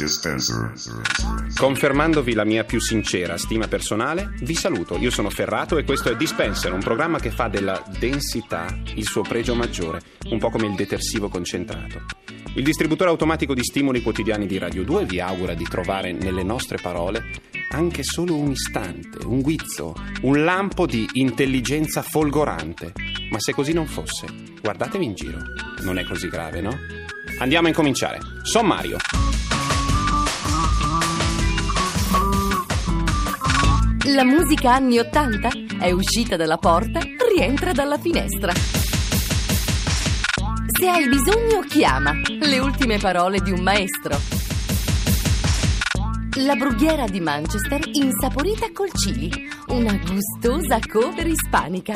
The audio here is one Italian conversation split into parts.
Dispenser. Confermandovi la mia più sincera stima personale, vi saluto. Io sono Ferrato e questo è Dispenser, un programma che fa della densità il suo pregio maggiore, un po' come il detersivo concentrato. Il distributore automatico di stimoli quotidiani di Radio 2 vi augura di trovare nelle nostre parole anche solo un istante, un guizzo, un lampo di intelligenza folgorante. Ma se così non fosse, guardatevi in giro. Non è così grave, no? Andiamo a incominciare. Sommario. La musica anni 80 è uscita dalla porta, rientra dalla finestra. Se hai bisogno, chiama. Le ultime parole di un maestro. La brughiera di Manchester insaporita col chili. Una gustosa cover ispanica.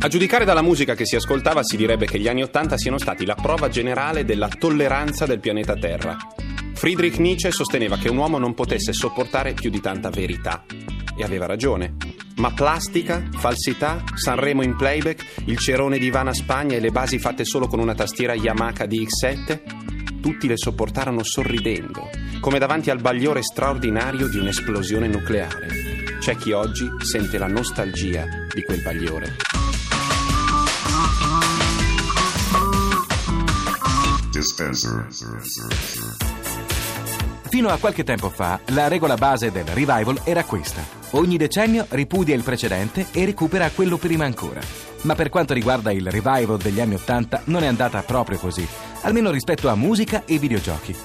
A giudicare dalla musica che si ascoltava si direbbe che gli anni Ottanta siano stati la prova generale della tolleranza del pianeta Terra. Friedrich Nietzsche sosteneva che un uomo non potesse sopportare più di tanta verità. E aveva ragione. Ma plastica, falsità, Sanremo in playback, il cerone di Ivana Spagna e le basi fatte solo con una tastiera Yamaha DX7? Tutti le sopportarono sorridendo, come davanti al bagliore straordinario di un'esplosione nucleare. C'è chi oggi sente la nostalgia di quel bagliore. Dispenser. Fino a qualche tempo fa, la regola base del revival era questa. Ogni decennio ripudia il precedente e recupera quello prima ancora. Ma per quanto riguarda il revival degli anni Ottanta non è andata proprio così, almeno rispetto a musica e videogiochi.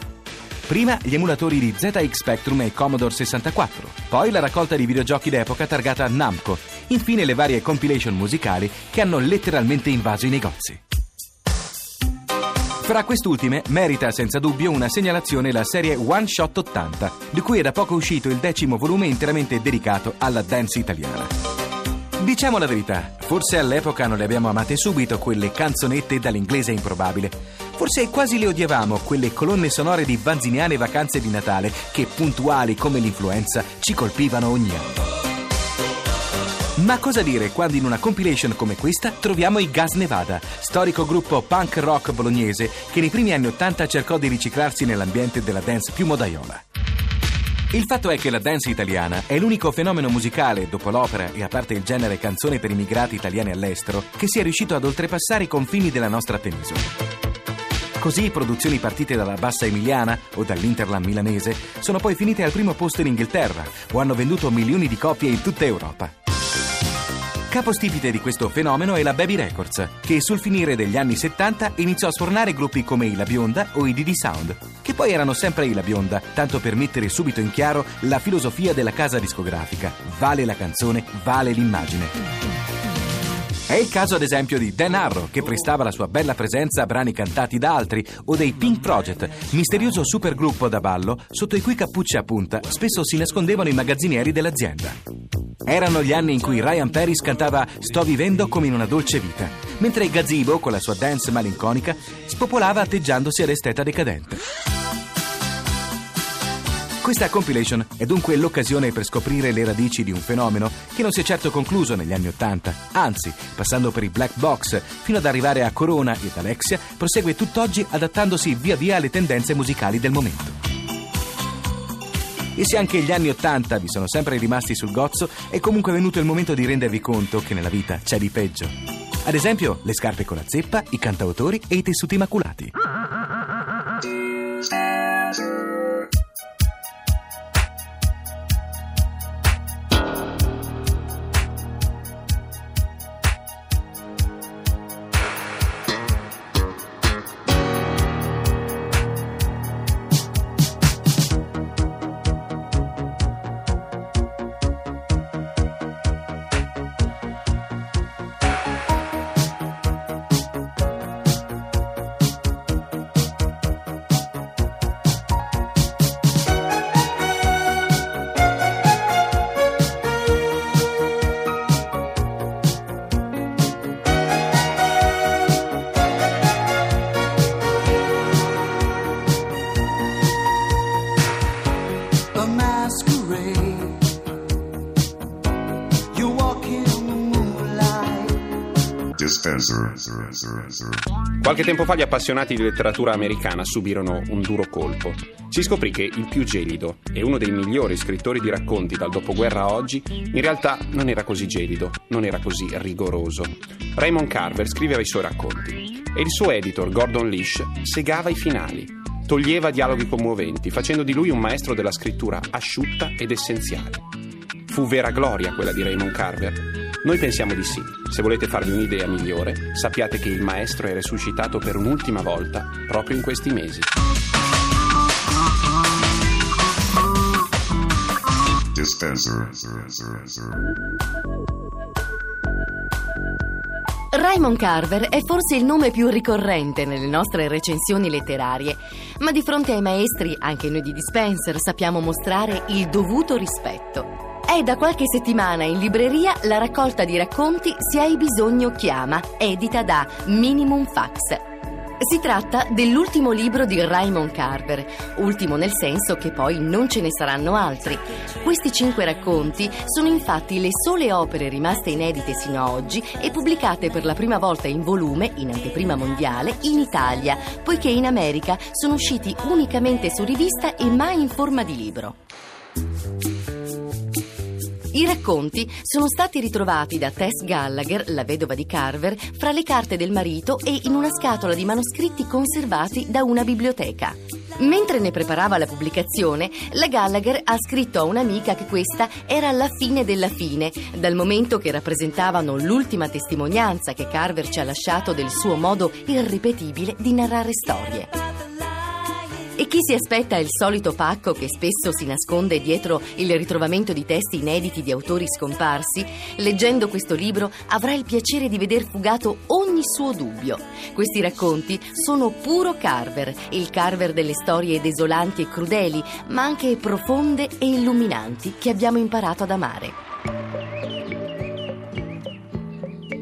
Prima gli emulatori di ZX Spectrum e Commodore 64, poi la raccolta di videogiochi d'epoca targata Namco, infine le varie compilation musicali che hanno letteralmente invaso i negozi. Fra quest'ultime merita senza dubbio una segnalazione la serie One Shot 80, di cui è da poco uscito il decimo volume interamente dedicato alla dance italiana. Diciamo la verità, forse all'epoca non le abbiamo amate subito quelle canzonette dall'inglese improbabile. Forse quasi le odiavamo quelle colonne sonore di vanziniane vacanze di Natale che, puntuali come l'influenza, ci colpivano ogni anno. Ma cosa dire quando in una compilation come questa troviamo i Gas Nevada, storico gruppo punk rock bolognese che nei primi anni Ottanta cercò di riciclarsi nell'ambiente della dance più modaiola. Il fatto è che la dance italiana è l'unico fenomeno musicale, dopo l'opera e a parte il genere canzone per immigrati italiani all'estero, che sia riuscito ad oltrepassare i confini della nostra penisola. Così produzioni partite dalla bassa emiliana o dall'Interland milanese sono poi finite al primo posto in Inghilterra o hanno venduto milioni di copie in tutta Europa. Capostipite di questo fenomeno è la Baby Records, che sul finire degli anni 70 iniziò a sfornare gruppi come i La Bionda o i Didi Sound, che poi erano sempre i La Bionda, tanto per mettere subito in chiaro la filosofia della casa discografica. Vale la canzone, vale l'immagine. È il caso ad esempio di Dan Arrow, che prestava la sua bella presenza a brani cantati da altri, o dei Pink Project, misterioso supergruppo da ballo sotto i cui cappucci a punta spesso si nascondevano i magazzinieri dell'azienda. Erano gli anni in cui Ryan Paris cantava Sto vivendo come in una dolce vita, mentre Gazebo, con la sua dance malinconica, spopolava atteggiandosi all'esteta decadente. Questa compilation è dunque l'occasione per scoprire le radici di un fenomeno che non si è certo concluso negli anni Ottanta, anzi, passando per i black box fino ad arrivare a Corona ed Alexia, prosegue tutt'oggi adattandosi via via alle tendenze musicali del momento. E se anche gli anni Ottanta vi sono sempre rimasti sul gozzo, è comunque venuto il momento di rendervi conto che nella vita c'è di peggio. Ad esempio, le scarpe con la zeppa, i cantautori e i tessuti maculati. Qualche tempo fa gli appassionati di letteratura americana subirono un duro colpo. Si scoprì che il più gelido e uno dei migliori scrittori di racconti dal dopoguerra a oggi in realtà non era così gelido, non era così rigoroso. Raymond Carver scriveva i suoi racconti e il suo editor Gordon Lish segava i finali. Toglieva dialoghi commoventi, facendo di lui un maestro della scrittura asciutta ed essenziale. Fu vera gloria quella di Raymond Carver. Noi pensiamo di sì. Se volete farvi un'idea migliore, sappiate che il maestro è resuscitato per un'ultima volta proprio in questi mesi. Dispenser. Raymond Carver è forse il nome più ricorrente nelle nostre recensioni letterarie, ma di fronte ai maestri, anche noi di Dispenser, sappiamo mostrare il dovuto rispetto. È da qualche settimana in libreria la raccolta di racconti Se hai bisogno chiama, edita da Minimum Fax. Si tratta dell'ultimo libro di Raymond Carver, ultimo nel senso che poi non ce ne saranno altri. Questi cinque racconti sono infatti le sole opere rimaste inedite sino a oggi e pubblicate per la prima volta in volume, in anteprima mondiale, in Italia, poiché in America sono usciti unicamente su rivista e mai in forma di libro. I racconti sono stati ritrovati da Tess Gallagher, la vedova di Carver, fra le carte del marito e in una scatola di manoscritti conservati da una biblioteca. Mentre ne preparava la pubblicazione, la Gallagher ha scritto a un'amica che questa era la fine della fine, dal momento che rappresentavano l'ultima testimonianza che Carver ci ha lasciato del suo modo irripetibile di narrare storie. E chi si aspetta il solito pacco che spesso si nasconde dietro il ritrovamento di testi inediti di autori scomparsi, leggendo questo libro avrà il piacere di veder fugato ogni suo dubbio. Questi racconti sono puro Carver, il Carver delle storie desolanti e crudeli, ma anche profonde e illuminanti che abbiamo imparato ad amare.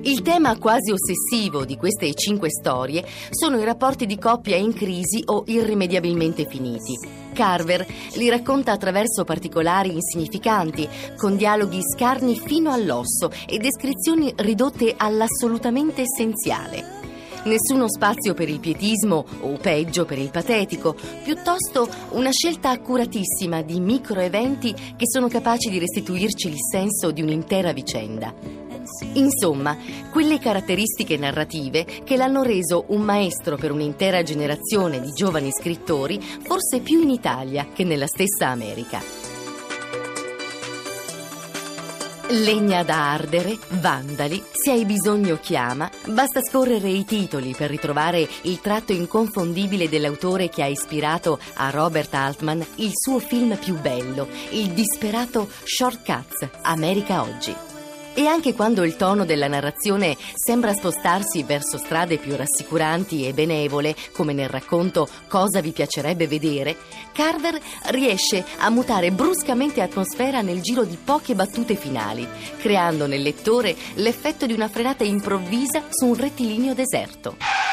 Il tema quasi ossessivo di queste cinque storie sono i rapporti di coppia in crisi o irrimediabilmente finiti. Carver li racconta attraverso particolari insignificanti, con dialoghi scarni fino all'osso e descrizioni ridotte all'assolutamente essenziale. Nessuno spazio per il pietismo o peggio per il patetico, piuttosto una scelta accuratissima di microeventi che sono capaci di restituirci il senso di un'intera vicenda. Insomma, quelle caratteristiche narrative che l'hanno reso un maestro per un'intera generazione di giovani scrittori, forse più in Italia che nella stessa America. Legna da ardere, Vandali, se hai bisogno chiama, basta scorrere i titoli per ritrovare il tratto inconfondibile dell'autore che ha ispirato a Robert Altman il suo film più bello, il disperato Shortcuts, America Oggi. E anche quando il tono della narrazione sembra spostarsi verso strade più rassicuranti e benevole, come nel racconto Cosa vi piacerebbe vedere, Carver riesce a mutare bruscamente atmosfera nel giro di poche battute finali, creando nel lettore l'effetto di una frenata improvvisa su un rettilineo deserto.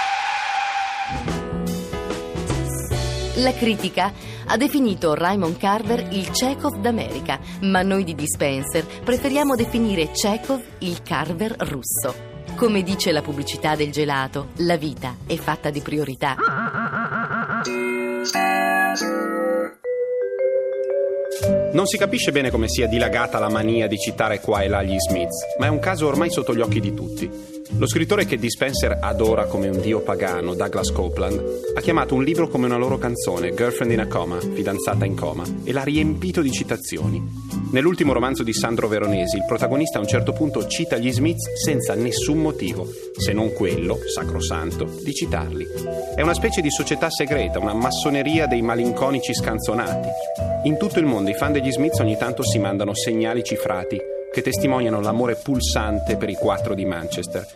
La critica ha definito Raymond Carver il Chekhov d'America, ma noi di Dispenser preferiamo definire Chekhov il Carver russo. Come dice la pubblicità del gelato, la vita è fatta di priorità. Non si capisce bene come sia dilagata la mania di citare qua e là gli Smiths, ma è un caso ormai sotto gli occhi di tutti. Lo scrittore che Dispenser adora come un dio pagano, Douglas Copeland, ha chiamato un libro come una loro canzone, Girlfriend in a Coma, fidanzata in coma, e l'ha riempito di citazioni. Nell'ultimo romanzo di Sandro Veronesi, il protagonista a un certo punto cita gli Smiths senza nessun motivo, se non quello, sacrosanto, di citarli. È una specie di società segreta, una massoneria dei malinconici scanzonati. In tutto il mondo i fan degli Smiths ogni tanto si mandano segnali cifrati che testimoniano l'amore pulsante per i quattro di Manchester.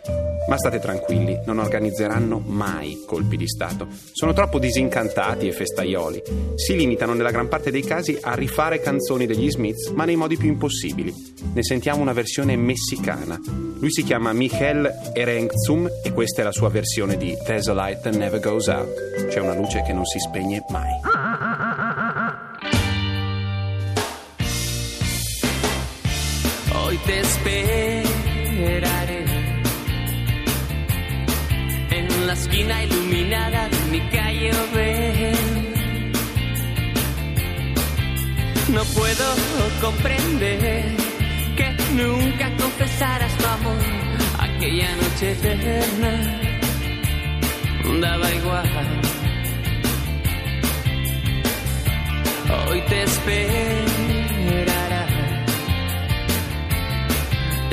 Ma state tranquilli, non organizzeranno mai colpi di Stato. Sono troppo disincantati e festaioli. Si limitano nella gran parte dei casi a rifare canzoni degli Smiths, ma nei modi più impossibili. Ne sentiamo una versione messicana. Lui si chiama Michel Erengzum e questa è la sua versione di There's a Light That Never Goes Out. C'è una luce che non si spegne mai. Te esperaré. esquina iluminada de mi calle ven. No puedo comprender que nunca confesaras tu amor aquella noche eterna. Daba igual. Hoy te esperará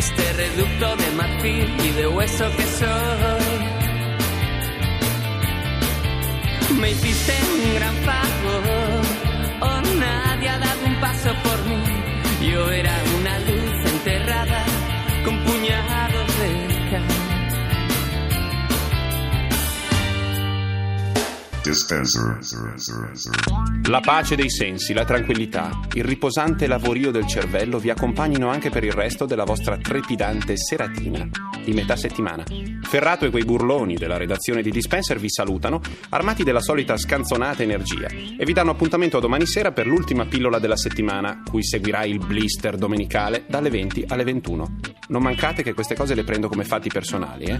este reducto de marfil y de hueso que soy. Me hiciste un gran favor, oh nadie ha dado un paso por mí. Yo era una luz enterrada con puñados de cal. La pace dei sensi, la tranquillità, il riposante lavorio del cervello vi accompagnino anche per il resto della vostra trepidante seratina di metà settimana. Ferrato e quei burloni della redazione di Dispenser vi salutano, armati della solita scanzonata energia, e vi danno appuntamento a domani sera per l'ultima pillola della settimana, cui seguirà il blister domenicale dalle 20 alle 21. Non mancate che queste cose le prendo come fatti personali, eh?